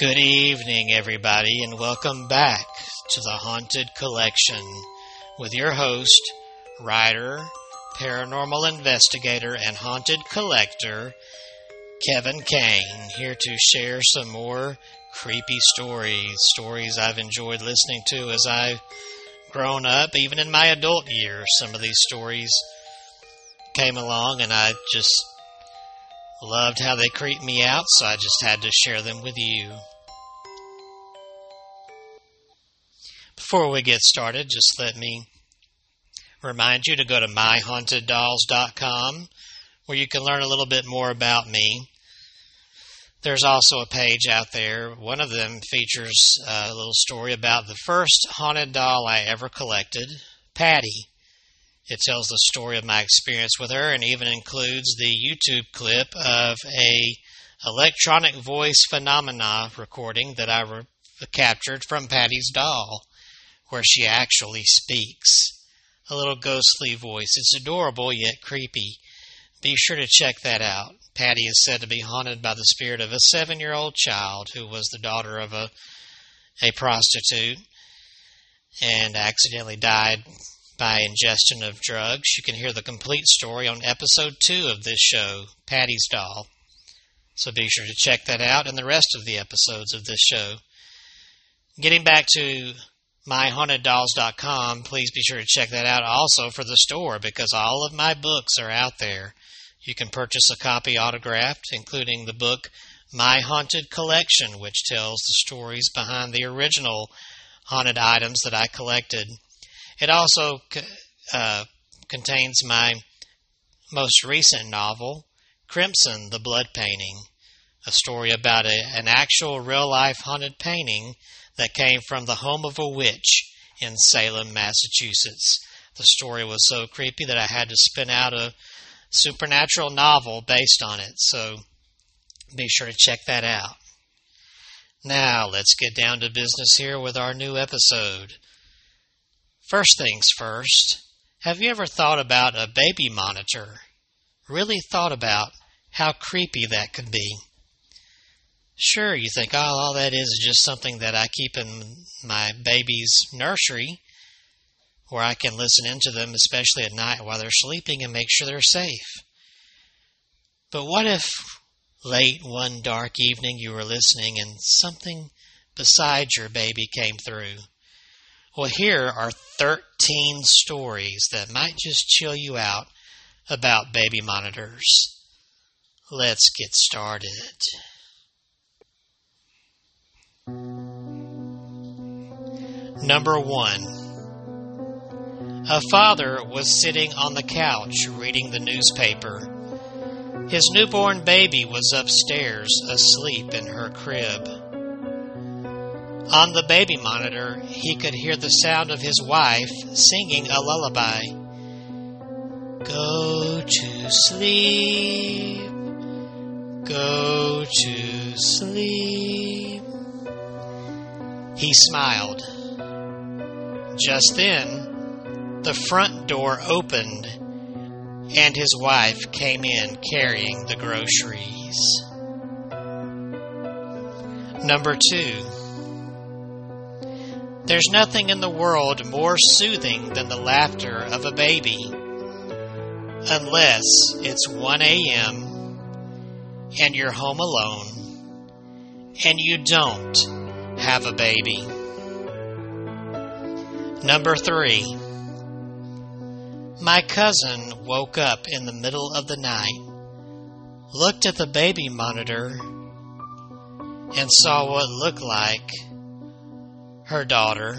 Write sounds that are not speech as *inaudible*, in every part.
Good evening, everybody, and welcome back to the Haunted Collection with your host, writer, paranormal investigator, and haunted collector, Kevin Kane, here to share some more creepy stories, stories I've enjoyed listening to as I've grown up, even in my adult years. Some of these stories came along and I just loved how they creeped me out, so I just had to share them with you. Before we get started, just let me remind you to go to myhauntedDolls.com where you can learn a little bit more about me. There's also a page out there. One of them features a little story about the first haunted doll I ever collected, Patty. It tells the story of my experience with her and even includes the YouTube clip of a electronic voice phenomena recording that I re- captured from Patty's doll, where she actually speaks. A little ghostly voice. It's adorable yet creepy. Be sure to check that out. Patty is said to be haunted by the spirit of a seven year old child who was the daughter of a, a prostitute and accidentally died by ingestion of drugs. You can hear the complete story on episode two of this show, Patty's Doll. So be sure to check that out and the rest of the episodes of this show. Getting back to myhauntedDolls.com, please be sure to check that out also for the store because all of my books are out there. You can purchase a copy autographed, including the book My Haunted Collection, which tells the stories behind the original haunted items that I collected. It also uh, contains my most recent novel, Crimson, the Blood Painting, a story about a, an actual real life haunted painting that came from the home of a witch in Salem, Massachusetts. The story was so creepy that I had to spin out a supernatural novel based on it, so be sure to check that out. Now, let's get down to business here with our new episode. First things first, have you ever thought about a baby monitor? Really thought about how creepy that could be? Sure, you think, oh, all that is is just something that I keep in my baby's nursery where I can listen into them, especially at night while they're sleeping, and make sure they're safe. But what if late one dark evening you were listening and something besides your baby came through? Well, here are 13 stories that might just chill you out about baby monitors. Let's get started. Number one. A father was sitting on the couch reading the newspaper. His newborn baby was upstairs asleep in her crib. On the baby monitor, he could hear the sound of his wife singing a lullaby. Go to sleep, go to sleep. He smiled. Just then, the front door opened and his wife came in carrying the groceries. Number two. There's nothing in the world more soothing than the laughter of a baby. Unless it's 1 a.m. and you're home alone and you don't have a baby. Number three. My cousin woke up in the middle of the night, looked at the baby monitor, and saw what looked like her daughter,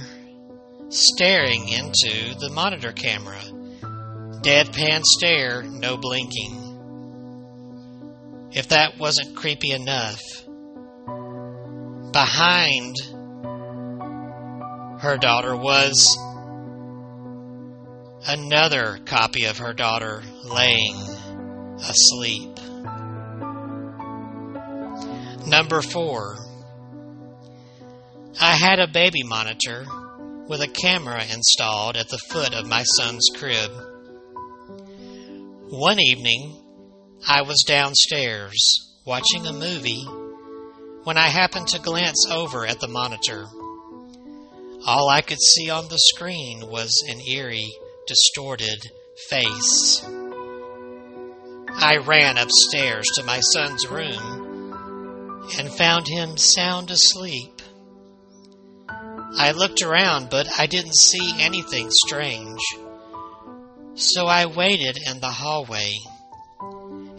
staring into the monitor camera. Deadpan stare, no blinking. If that wasn't creepy enough, behind her daughter was another copy of her daughter laying asleep. Number four. I had a baby monitor with a camera installed at the foot of my son's crib. One evening, I was downstairs watching a movie when I happened to glance over at the monitor. All I could see on the screen was an eerie, distorted face. I ran upstairs to my son's room and found him sound asleep. I looked around, but I didn't see anything strange. So I waited in the hallway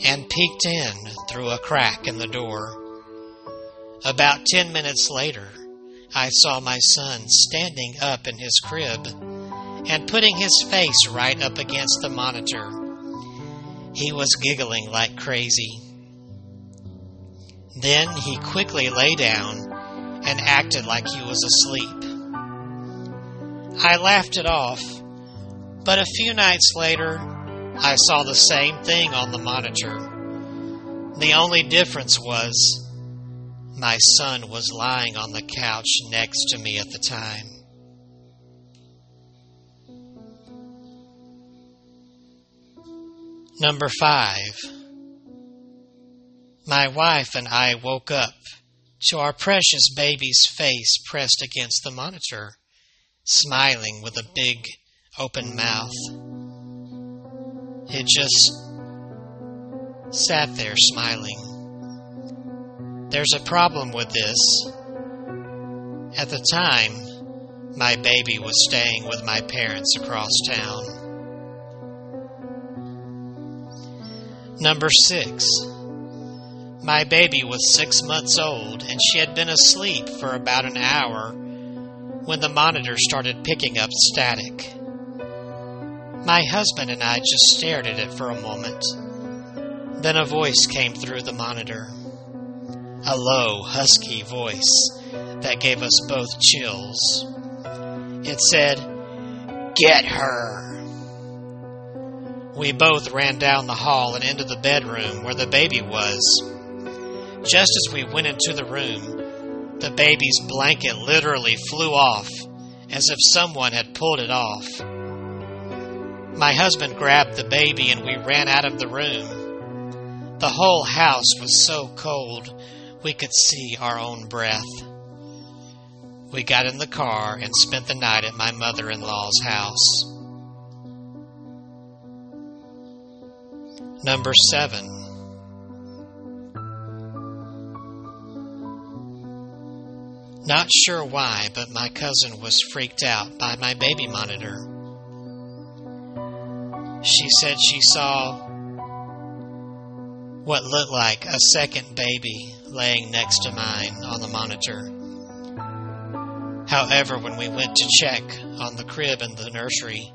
and peeked in through a crack in the door. About ten minutes later, I saw my son standing up in his crib and putting his face right up against the monitor. He was giggling like crazy. Then he quickly lay down and acted like he was asleep. I laughed it off, but a few nights later, I saw the same thing on the monitor. The only difference was my son was lying on the couch next to me at the time. Number five. My wife and I woke up to our precious baby's face pressed against the monitor, smiling with a big open mouth. It just sat there smiling. There's a problem with this. At the time, my baby was staying with my parents across town. Number six. My baby was six months old and she had been asleep for about an hour when the monitor started picking up static. My husband and I just stared at it for a moment. Then a voice came through the monitor. A low, husky voice that gave us both chills. It said, Get her! We both ran down the hall and into the bedroom where the baby was. Just as we went into the room, the baby's blanket literally flew off as if someone had pulled it off. My husband grabbed the baby and we ran out of the room. The whole house was so cold we could see our own breath. We got in the car and spent the night at my mother in law's house. Number seven. Not sure why, but my cousin was freaked out by my baby monitor. She said she saw what looked like a second baby laying next to mine on the monitor. However, when we went to check on the crib in the nursery,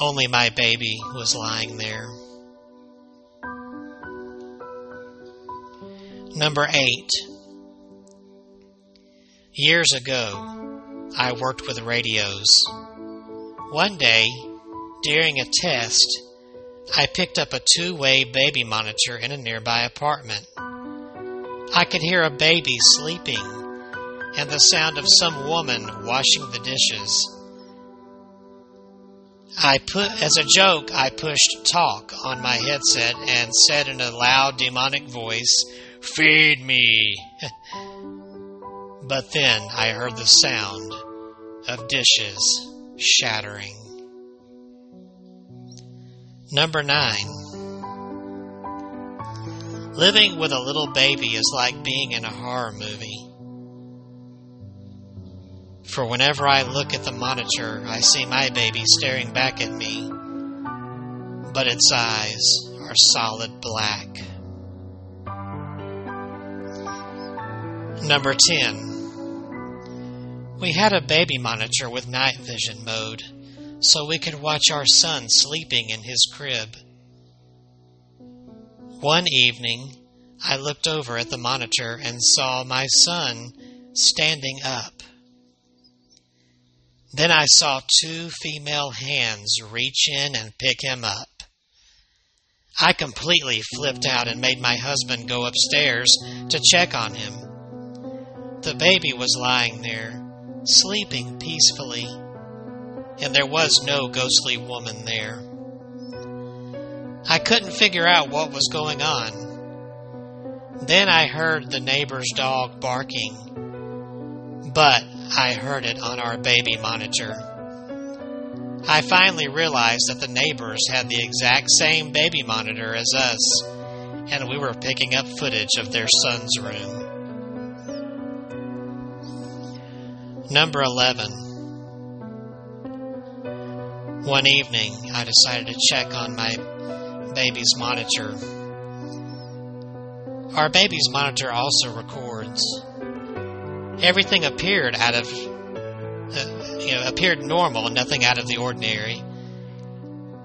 only my baby was lying there. Number eight. Years ago, I worked with radios. One day, during a test, I picked up a two way baby monitor in a nearby apartment. I could hear a baby sleeping and the sound of some woman washing the dishes. I put, as a joke, I pushed talk on my headset and said in a loud demonic voice, Feed me! *laughs* but then I heard the sound of dishes shattering. Number nine. Living with a little baby is like being in a horror movie. For whenever I look at the monitor, I see my baby staring back at me, but its eyes are solid black. Number 10. We had a baby monitor with night vision mode, so we could watch our son sleeping in his crib. One evening, I looked over at the monitor and saw my son standing up. Then I saw two female hands reach in and pick him up. I completely flipped out and made my husband go upstairs to check on him. The baby was lying there, sleeping peacefully, and there was no ghostly woman there. I couldn't figure out what was going on. Then I heard the neighbor's dog barking, but I heard it on our baby monitor. I finally realized that the neighbors had the exact same baby monitor as us, and we were picking up footage of their son's room. Number 11. One evening, I decided to check on my baby's monitor. Our baby's monitor also records. Everything appeared out of, uh, you know, appeared normal, nothing out of the ordinary.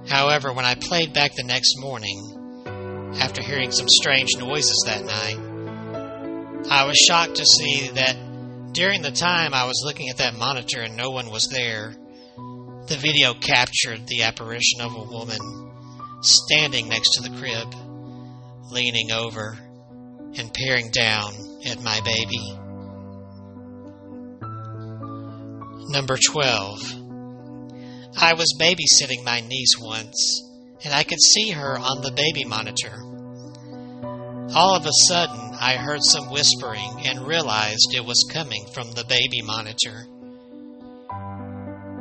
However, when I played back the next morning, after hearing some strange noises that night, I was shocked to see that during the time I was looking at that monitor and no one was there, the video captured the apparition of a woman standing next to the crib, leaning over and peering down at my baby. Number 12. I was babysitting my niece once, and I could see her on the baby monitor. All of a sudden, I heard some whispering and realized it was coming from the baby monitor.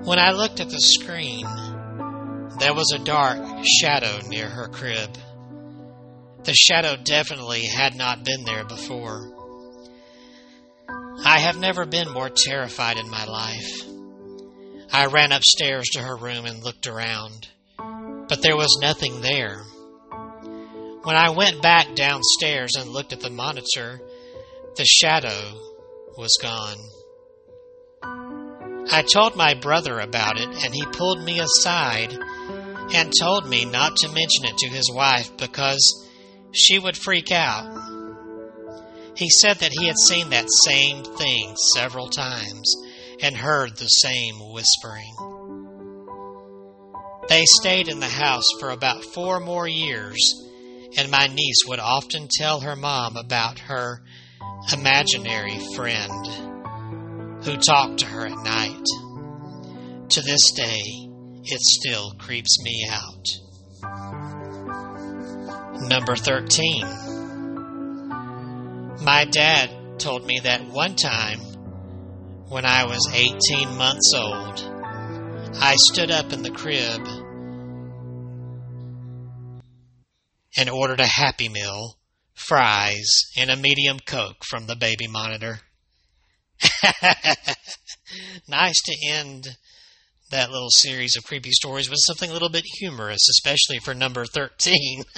When I looked at the screen, there was a dark shadow near her crib. The shadow definitely had not been there before. I have never been more terrified in my life. I ran upstairs to her room and looked around, but there was nothing there. When I went back downstairs and looked at the monitor, the shadow was gone. I told my brother about it, and he pulled me aside and told me not to mention it to his wife because she would freak out. He said that he had seen that same thing several times and heard the same whispering. They stayed in the house for about four more years and my niece would often tell her mom about her imaginary friend who talked to her at night. To this day, it still creeps me out. Number 13. My dad told me that one time when I was 18 months old, I stood up in the crib and ordered a Happy Meal, fries, and a medium Coke from the baby monitor. *laughs* nice to end that little series of creepy stories with something a little bit humorous, especially for number 13. *laughs*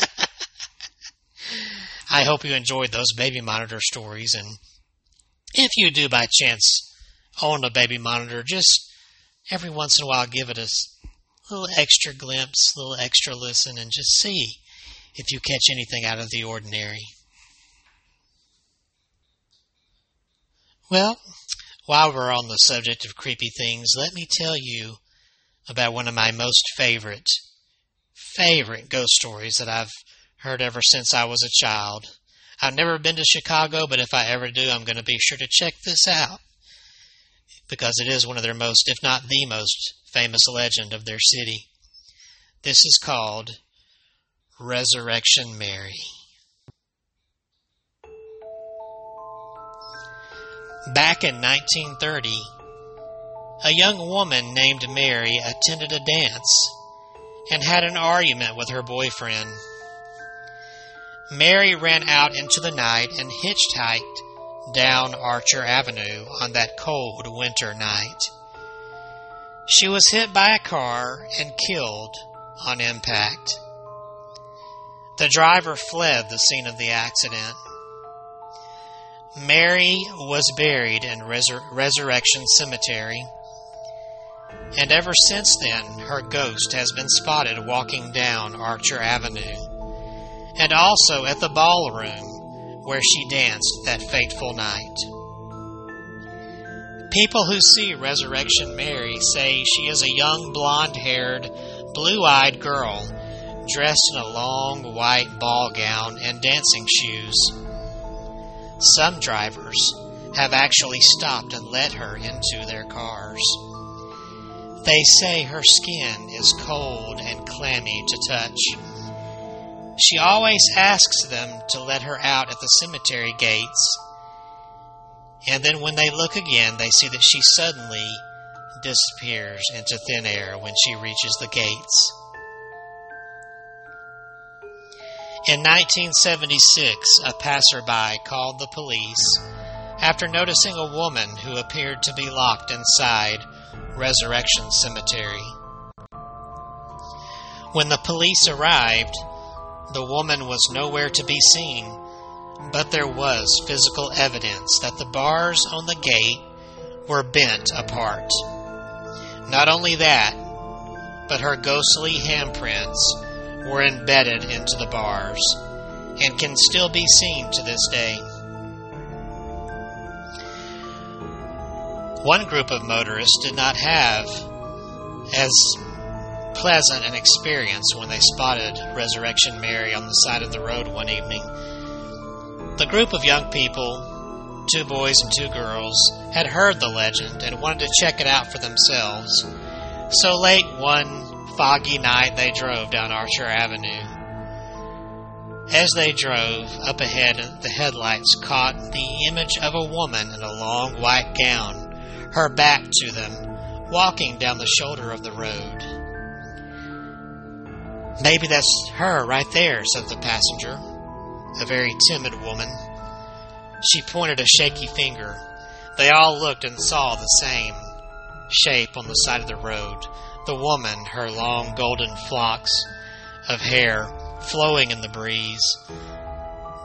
I hope you enjoyed those baby monitor stories, and if you do by chance own a baby monitor, just every once in a while give it a little extra glimpse, a little extra listen, and just see if you catch anything out of the ordinary. Well, while we're on the subject of creepy things, let me tell you about one of my most favorite, favorite ghost stories that I've heard ever since I was a child. I've never been to Chicago, but if I ever do, I'm going to be sure to check this out because it is one of their most, if not the most, famous legend of their city. This is called Resurrection Mary. Back in 1930, a young woman named Mary attended a dance and had an argument with her boyfriend. Mary ran out into the night and hitchhiked down Archer Avenue on that cold winter night. She was hit by a car and killed on impact. The driver fled the scene of the accident. Mary was buried in Resur- Resurrection Cemetery, and ever since then, her ghost has been spotted walking down Archer Avenue, and also at the ballroom where she danced that fateful night. People who see Resurrection Mary say she is a young blonde haired, blue eyed girl dressed in a long white ball gown and dancing shoes. Some drivers have actually stopped and let her into their cars. They say her skin is cold and clammy to touch. She always asks them to let her out at the cemetery gates. And then when they look again, they see that she suddenly disappears into thin air when she reaches the gates. In 1976, a passerby called the police after noticing a woman who appeared to be locked inside Resurrection Cemetery. When the police arrived, the woman was nowhere to be seen, but there was physical evidence that the bars on the gate were bent apart. Not only that, but her ghostly handprints were embedded into the bars and can still be seen to this day. One group of motorists did not have as pleasant an experience when they spotted Resurrection Mary on the side of the road one evening. The group of young people, two boys and two girls, had heard the legend and wanted to check it out for themselves. So late one foggy night, they drove down Archer Avenue. As they drove, up ahead, the headlights caught the image of a woman in a long white gown, her back to them, walking down the shoulder of the road. Maybe that's her right there, said the passenger, a very timid woman. She pointed a shaky finger. They all looked and saw the same shape on the side of the road. The woman, her long golden flocks of hair flowing in the breeze,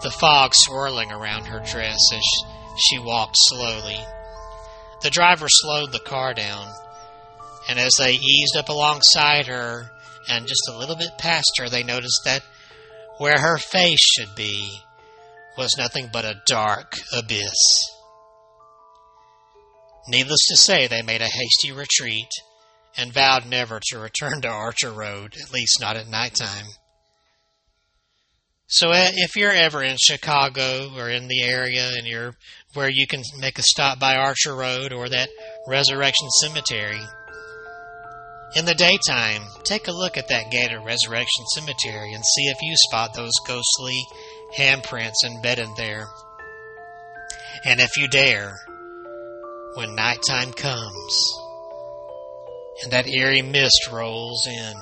the fog swirling around her dress as she walked slowly. The driver slowed the car down, and as they eased up alongside her and just a little bit past her, they noticed that where her face should be was nothing but a dark abyss. Needless to say, they made a hasty retreat and vowed never to return to Archer Road, at least not at night time. So uh, if you're ever in Chicago or in the area and you're where you can make a stop by Archer Road or that Resurrection Cemetery, in the daytime, take a look at that gate at Resurrection Cemetery and see if you spot those ghostly handprints embedded there. And if you dare, when nighttime comes and that eerie mist rolls in,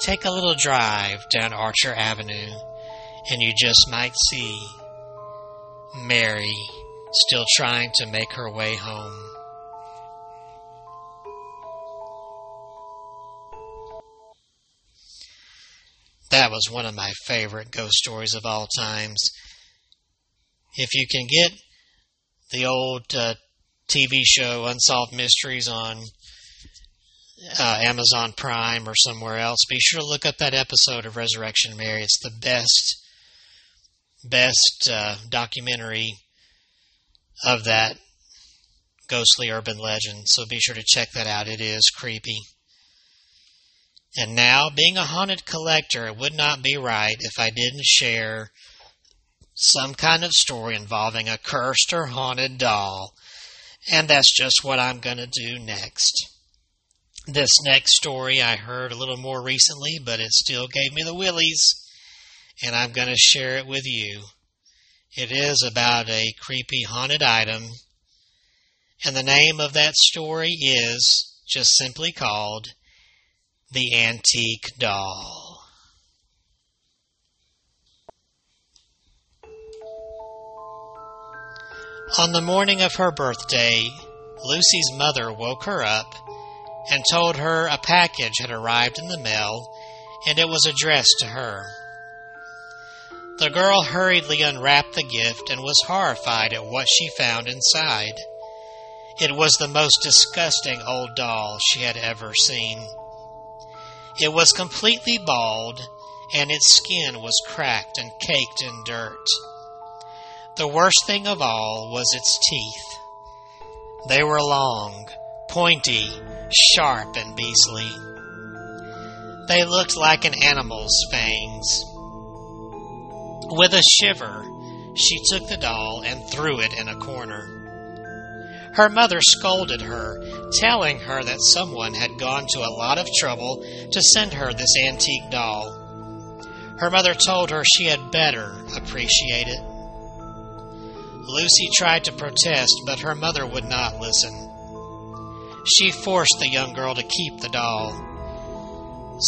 take a little drive down Archer Avenue and you just might see Mary still trying to make her way home. That was one of my favorite ghost stories of all times. If you can get the old uh, TV show Unsolved Mysteries on uh, Amazon Prime or somewhere else, be sure to look up that episode of Resurrection Mary. It's the best, best uh, documentary of that ghostly urban legend. So be sure to check that out. It is creepy. And now, being a haunted collector, it would not be right if I didn't share some kind of story involving a cursed or haunted doll. And that's just what I'm going to do next. This next story I heard a little more recently, but it still gave me the willies, and I'm going to share it with you. It is about a creepy haunted item, and the name of that story is just simply called The Antique Doll. On the morning of her birthday, Lucy's mother woke her up and told her a package had arrived in the mail and it was addressed to her. The girl hurriedly unwrapped the gift and was horrified at what she found inside. It was the most disgusting old doll she had ever seen. It was completely bald, and its skin was cracked and caked in dirt. The worst thing of all was its teeth. They were long, pointy, sharp, and beastly. They looked like an animal's fangs. With a shiver, she took the doll and threw it in a corner. Her mother scolded her, telling her that someone had gone to a lot of trouble to send her this antique doll. Her mother told her she had better appreciate it. Lucy tried to protest, but her mother would not listen. She forced the young girl to keep the doll.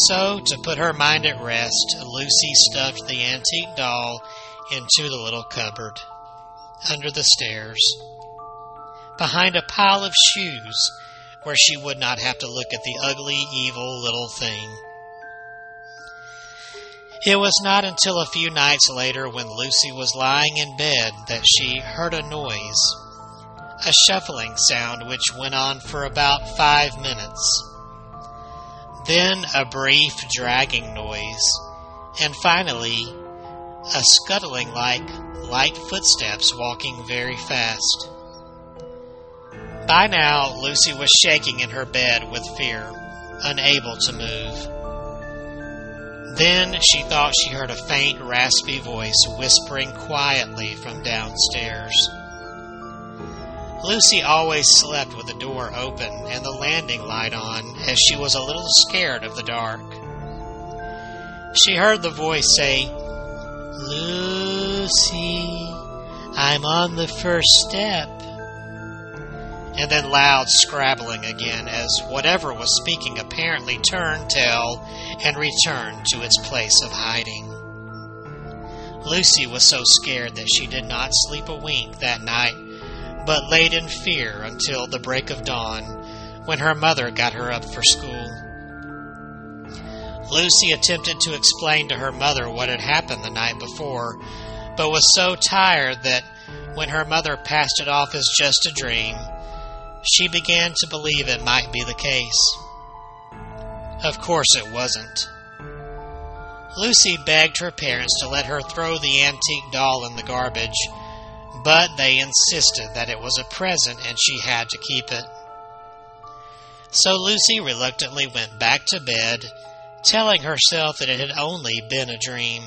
So, to put her mind at rest, Lucy stuffed the antique doll into the little cupboard under the stairs, behind a pile of shoes where she would not have to look at the ugly, evil little thing. It was not until a few nights later, when Lucy was lying in bed, that she heard a noise, a shuffling sound which went on for about five minutes. Then a brief dragging noise, and finally a scuttling like light footsteps walking very fast. By now, Lucy was shaking in her bed with fear, unable to move. Then she thought she heard a faint, raspy voice whispering quietly from downstairs. Lucy always slept with the door open and the landing light on, as she was a little scared of the dark. She heard the voice say, Lucy, I'm on the first step. And then loud scrabbling again as whatever was speaking apparently turned tail and returned to its place of hiding. Lucy was so scared that she did not sleep a wink that night, but laid in fear until the break of dawn, when her mother got her up for school. Lucy attempted to explain to her mother what had happened the night before, but was so tired that when her mother passed it off as just a dream, she began to believe it might be the case. Of course it wasn't. Lucy begged her parents to let her throw the antique doll in the garbage, but they insisted that it was a present and she had to keep it. So Lucy reluctantly went back to bed, telling herself that it had only been a dream.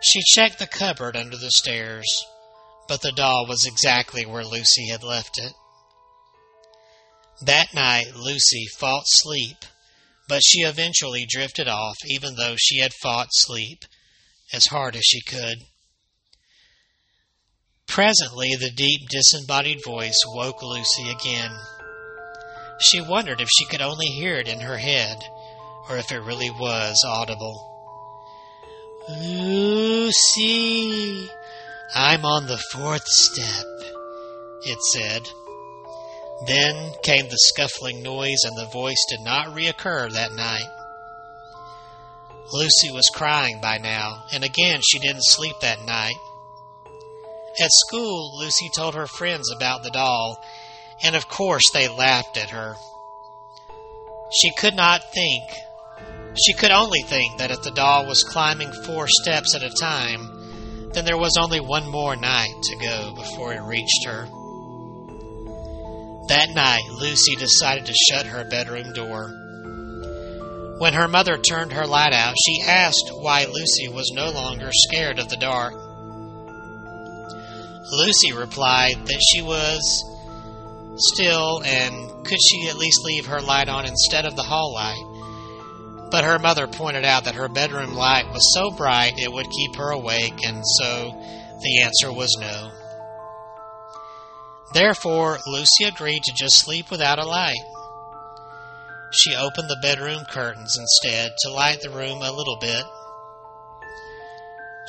She checked the cupboard under the stairs, but the doll was exactly where Lucy had left it. That night, Lucy fought sleep, but she eventually drifted off, even though she had fought sleep as hard as she could. Presently, the deep, disembodied voice woke Lucy again. She wondered if she could only hear it in her head, or if it really was audible. Lucy, I'm on the fourth step, it said. Then came the scuffling noise, and the voice did not reoccur that night. Lucy was crying by now, and again she didn't sleep that night. At school, Lucy told her friends about the doll, and of course they laughed at her. She could not think. She could only think that if the doll was climbing four steps at a time, then there was only one more night to go before it reached her. That night, Lucy decided to shut her bedroom door. When her mother turned her light out, she asked why Lucy was no longer scared of the dark. Lucy replied that she was still and could she at least leave her light on instead of the hall light. But her mother pointed out that her bedroom light was so bright it would keep her awake, and so the answer was no. Therefore, Lucy agreed to just sleep without a light. She opened the bedroom curtains instead to light the room a little bit.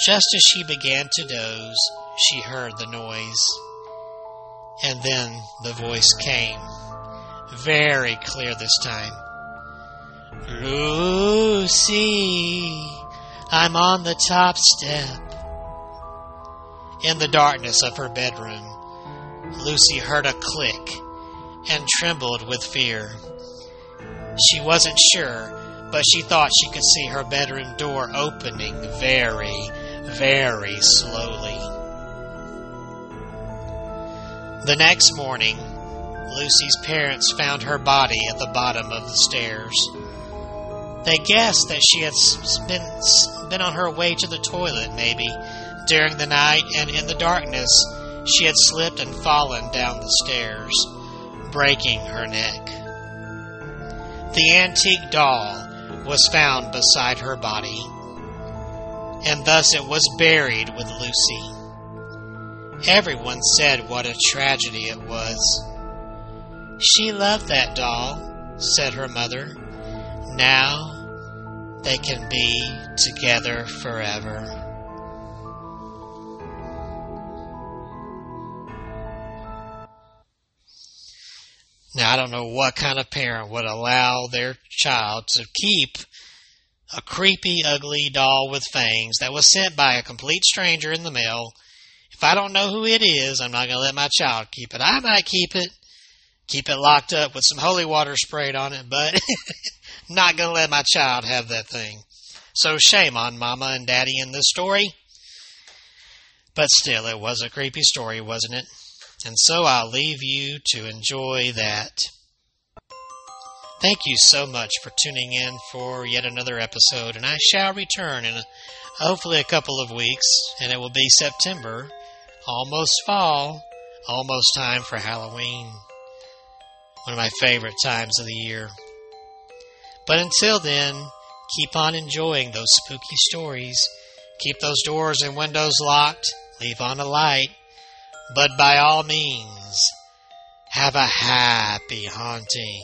Just as she began to doze, she heard the noise. And then the voice came, very clear this time. Lucy, I'm on the top step. In the darkness of her bedroom, Lucy heard a click and trembled with fear. She wasn't sure, but she thought she could see her bedroom door opening very, very slowly. The next morning, Lucy's parents found her body at the bottom of the stairs. They guessed that she had been, been on her way to the toilet, maybe, during the night, and in the darkness, she had slipped and fallen down the stairs, breaking her neck. The antique doll was found beside her body, and thus it was buried with Lucy. Everyone said what a tragedy it was. She loved that doll, said her mother. Now they can be together forever. Now, I don't know what kind of parent would allow their child to keep a creepy, ugly doll with fangs that was sent by a complete stranger in the mail. If I don't know who it is, I'm not going to let my child keep it. I might keep it, keep it locked up with some holy water sprayed on it, but *laughs* not going to let my child have that thing. So shame on mama and daddy in this story. But still, it was a creepy story, wasn't it? And so I'll leave you to enjoy that. Thank you so much for tuning in for yet another episode, and I shall return in a, hopefully a couple of weeks, and it will be September, almost fall, almost time for Halloween. One of my favorite times of the year. But until then, keep on enjoying those spooky stories. Keep those doors and windows locked. Leave on a light. But by all means, have a happy haunting.